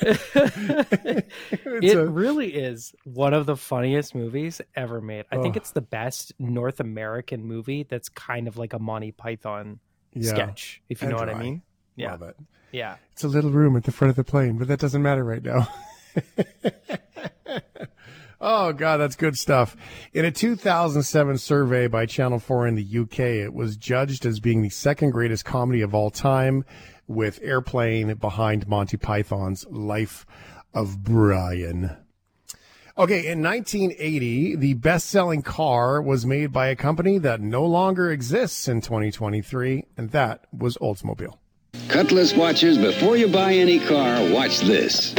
S9: it a... really is one of the funniest movies ever made. I oh. think it's the best North American movie that's kind of like a Monty Python yeah. sketch, if you know what I mean. Yeah.
S2: Love it.
S9: Yeah.
S2: It's a little room at the front of the plane, but that doesn't matter right now. (laughs) oh, God, that's good stuff. In a 2007 survey by Channel 4 in the UK, it was judged as being the second greatest comedy of all time, with Airplane behind Monty Python's Life of Brian. Okay, in 1980, the best selling car was made by a company that no longer exists in 2023, and that was Oldsmobile.
S10: Cutlass watchers, before you buy any car, watch this.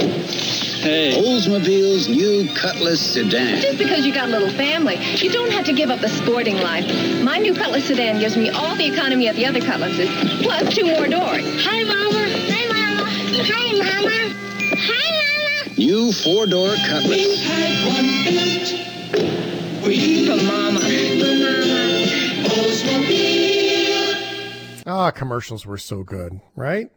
S10: Hey. Oldsmobile's new Cutlass sedan.
S11: Just because you got a little family, you don't have to give up a sporting life. My new Cutlass sedan gives me all the economy of the other Cutlasses, plus two more doors.
S12: Hi, Mama. Hi, Mama. Hi, Mama. Hi,
S10: Mama. New four-door Cutlass. We
S11: had one built. We for Mama. For Mama.
S2: Ah, commercials were so good, right?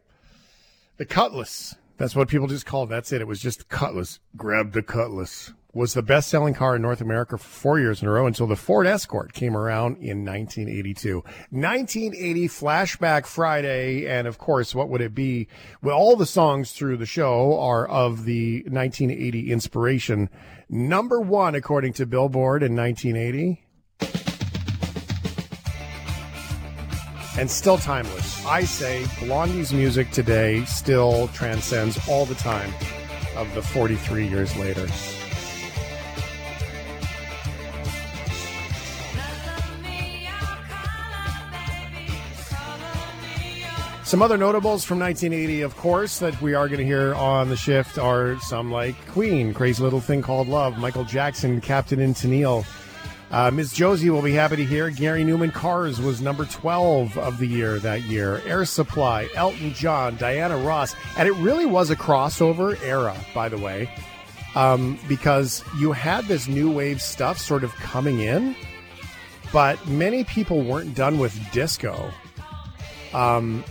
S2: The Cutlass. That's what people just called. That's it. It was just Cutlass. Grab the Cutlass. Was the best selling car in North America for four years in a row until the Ford Escort came around in 1982. 1980 Flashback Friday. And of course, what would it be? Well, all the songs through the show are of the 1980 inspiration. Number one, according to Billboard in 1980. and still timeless. I say Blondie's music today still transcends all the time of the 43 years later. Some other notables from 1980, of course, that we are going to hear on the shift are some like Queen, Crazy Little Thing Called Love, Michael Jackson, Captain Tennille, uh, Ms. Josie will be happy to hear Gary Numan Cars was number 12 of the year that year. Air Supply, Elton John, Diana Ross. And it really was a crossover era, by the way, um, because you had this new wave stuff sort of coming in, but many people weren't done with disco. Um,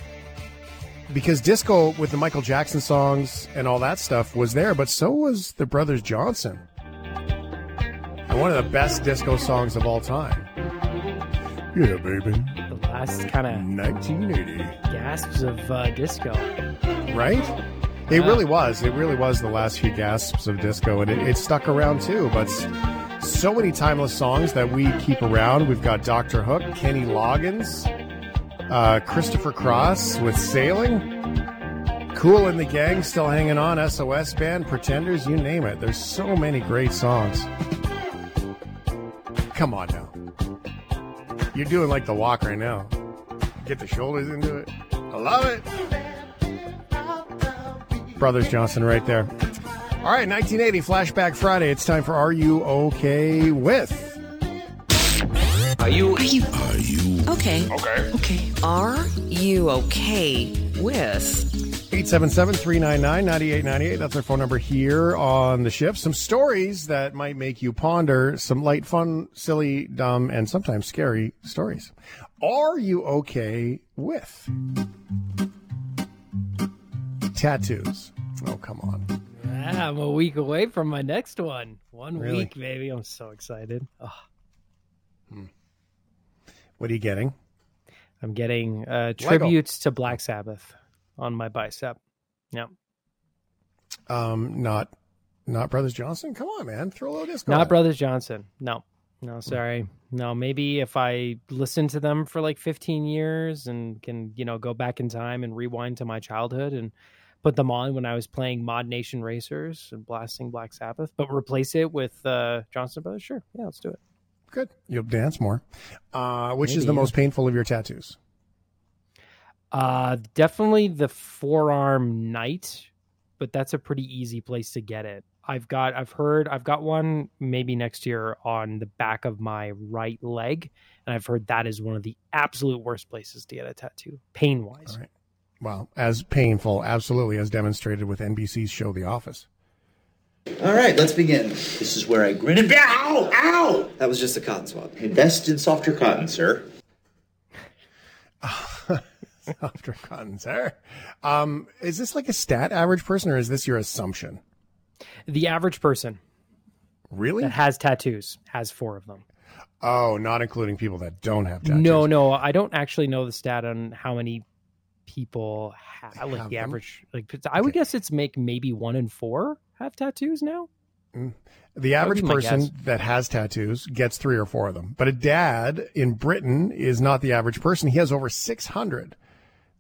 S2: because disco with the Michael Jackson songs and all that stuff was there, but so was the Brothers Johnson. And one of the best disco songs of all time. Yeah, baby.
S9: The last kind of
S2: 1980
S9: gasps of uh, disco.
S2: Right? It really was. It really was the last few gasps of disco, and it, it stuck around too. But so many timeless songs that we keep around. We've got Dr. Hook, Kenny Loggins, uh, Christopher Cross with Sailing, Kool and the Gang still hanging on, SOS Band, Pretenders, you name it. There's so many great songs. Come on now. You're doing like the walk right now. Get the shoulders into it. I love it. Brothers Johnson right there. All right, 1980 Flashback Friday. It's time for Are You Okay With?
S1: Are you? Are you?
S2: Are you
S1: Okay.
S2: Okay.
S1: Okay. Are you okay with?
S2: 877-399-9898. That's our phone number here on the shift. Some stories that might make you ponder some light, fun, silly, dumb, and sometimes scary stories. Are you okay with tattoos? Oh, come on.
S9: Ah, I'm a week away from my next one. One
S2: Really?
S9: week, baby. I'm so excited. Oh,
S2: What are you getting?
S9: I'm getting uh, tributes to Black Sabbath on my bicep. Yep.
S2: Um, not, not Brothers Johnson. Come on, man. Throw a little disco.
S9: Not. Brothers Johnson. No. No, sorry. No, maybe if I listen to them for like 15 years and can, you know, go back in time and rewind to my childhood and put them on when I was playing ModNation Racers and blasting Black Sabbath, but replace it with uh, Johnson Brothers, sure. Yeah, let's do it.
S2: Good. You'll dance more. Uh, which is the
S9: yeah.
S2: most painful of your tattoos?
S9: Uh, definitely the forearm knight, but that's a pretty easy place to get it. I've got, I've heard, I've got one maybe next year on the back of my right leg, and I've heard that is one of the absolute worst places to get a tattoo, pain wise.
S2: All right. Well, as painful, absolutely, as demonstrated with NBC's show The Office.
S13: All right, let's begin. This is where I grin and bear. Ow! Ow! That was just a cotton swab. Invest in softer cotton, sir. (laughs)
S2: Softer cotton, sir. Um, is this like a stat average person, or is this your assumption?
S9: The average person
S2: Really?
S9: that has tattoos has four of them.
S2: Oh, not including people that don't have tattoos.
S9: No, no, I don't actually know the stat on how many people have, like the
S2: them?
S9: average. Like, I would guess it's make maybe one in four have tattoos now.
S2: The average
S9: my
S2: person that has tattoos gets three or four of them. But a dad in Britain is not the average person. He has over 600,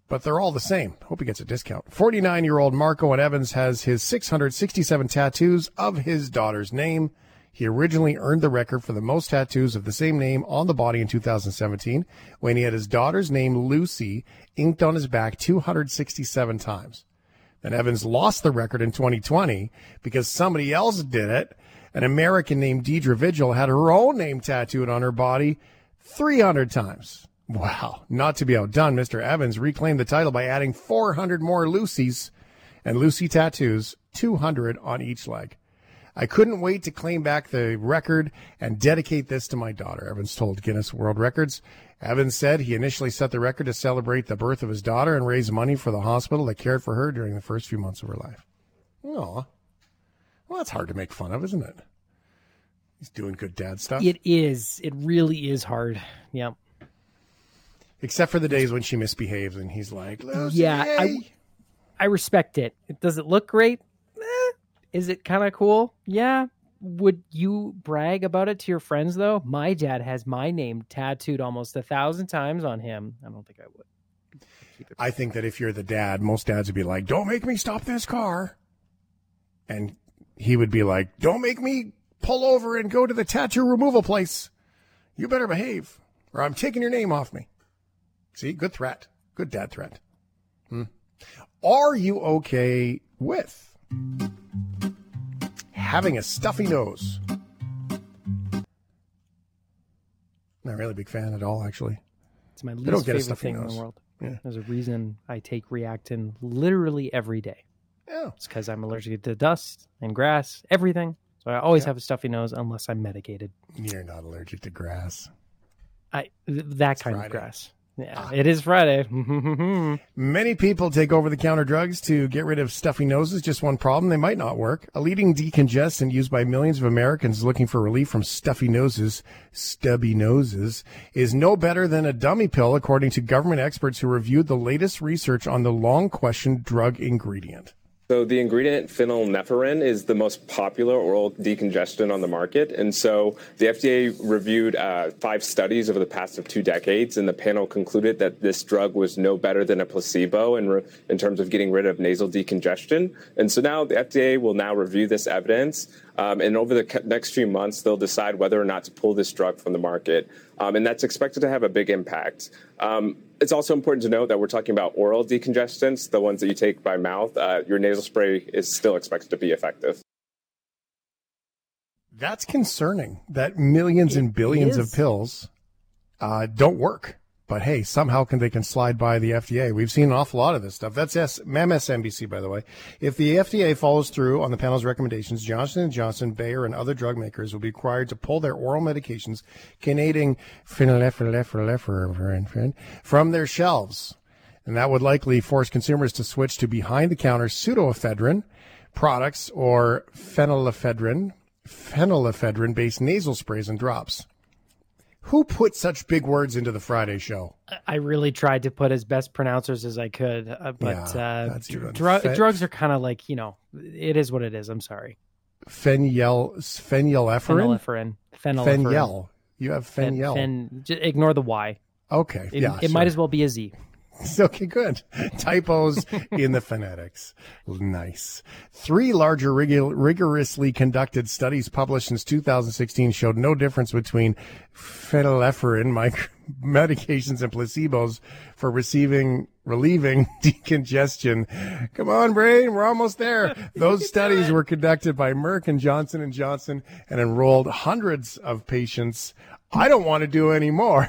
S2: but they're all the same. Hope he gets a discount. 49 year old Mark Owen Evans has his 667 tattoos of his daughter's name. He originally earned the record for the most tattoos of the same name on the body in 2017 when he had his daughter's name, Lucy, inked on his back 267 times. Then Evans lost the record in 2020 because somebody else did it. An American named Deidra Vigil had her own name tattooed on her body 300 times. Wow. Not to be outdone, Mr. Evans reclaimed the title by adding 400 more Lucy's and Lucy tattoos, 200 on each leg. I couldn't wait to claim back the record and dedicate this to my daughter, Evans told Guinness World Records. Evans said he initially set the record to celebrate the birth of his daughter and raise money for the hospital that cared for her during the first few months of her life. Aw. Well, that's hard to make fun of, isn't it? He's doing good dad stuff.
S9: It is. It really is hard. Yeah.
S2: Except for the days when she misbehaves and he's like,
S9: yeah. I. I respect it. It does it look great? Eh. Is it kind of cool? Yeah. Would you brag about it to your friends though? My dad has my name tattooed almost a thousand times on him. I don't think I would.
S2: I think that if you're the dad, most dads would be like, "Don't make me stop this car," and he would be like, "Don't make me pull over and go to the tattoo removal place. You better behave, or I'm taking your name off me." See, good threat, good dad threat. Hmm. Are you okay with having a stuffy nose? Not really a big fan at all, actually.
S9: It's my least favorite thing in the world.
S2: Yeah.
S9: There's a reason I take Reactine literally every day.
S2: Yeah.
S9: It's because I'm allergic to dust and grass, everything. So I always
S2: Yeah.
S9: have a stuffy nose unless I'm medicated.
S2: You're not allergic to grass.
S9: I th- that kind
S2: Friday.
S9: of grass. Yeah,
S2: Ah.
S9: it is Friday. (laughs)
S2: Many people take over the counter drugs to get rid of stuffy noses. Just one problem, they might not work. A leading decongestant used by millions of Americans looking for relief from stuffy noses, stubby noses, is no better than a dummy pill, according to government experts who reviewed the latest research on the long questioned drug ingredient.
S14: So the ingredient phenylephrine is the most popular oral decongestant on the market, and so the FDA reviewed uh, five studies over the past of two decades, and the panel concluded that this drug was no better than a placebo in re- in terms of getting rid of nasal decongestion. And so now the FDA will now review this evidence, um, and over the next few months they'll decide whether or not to pull this drug from the market, um, and that's expected to have a big impact. Um, it's also important to note that we're talking about oral decongestants, the ones that you take by mouth. Uh, your nasal spray is still expected to be effective.
S2: That's concerning that millions and billions of pills uh, don't work. But hey, somehow can they can slide by the FDA. We've seen an awful lot of this stuff. That's S- MSNBC, by the way. If the FDA follows through on the panel's recommendations, Johnson & Johnson, Bayer, and other drug makers will be required to pull their oral medications phenylephrine from their shelves. And that would likely force consumers to switch to behind-the-counter pseudoephedrine products or phenylephrine, phenylephrine-based nasal sprays and drops. Who put such big words into the Friday show?
S9: I really tried to put as best pronouncers as I could, uh, but
S2: Yeah,
S9: uh,
S2: that's even
S9: dru-
S2: fe-
S9: drugs are kind of like you know, it is what it is. I'm sorry.
S2: Phenyl, phenylephrine?
S9: Phenylephrine. Phenylephrine.
S2: Phenyl. You have
S9: Phen-
S2: phenyl.
S9: phen- j- ignore the Y.
S2: Okay.
S9: It,
S2: yeah.
S9: it might as well be a Z. (laughs)
S2: Okay, good. Typos in the phonetics. Nice. Three larger rigu- rigorously conducted studies published since 2016 showed no difference between phenylephrine mic- (laughs) medications and placebos for receiving relieving (laughs) decongestion. Come on, brain, we're almost there. Those studies were conducted by Merck and Johnson and Johnson and enrolled hundreds of patients. I don't want to do any more.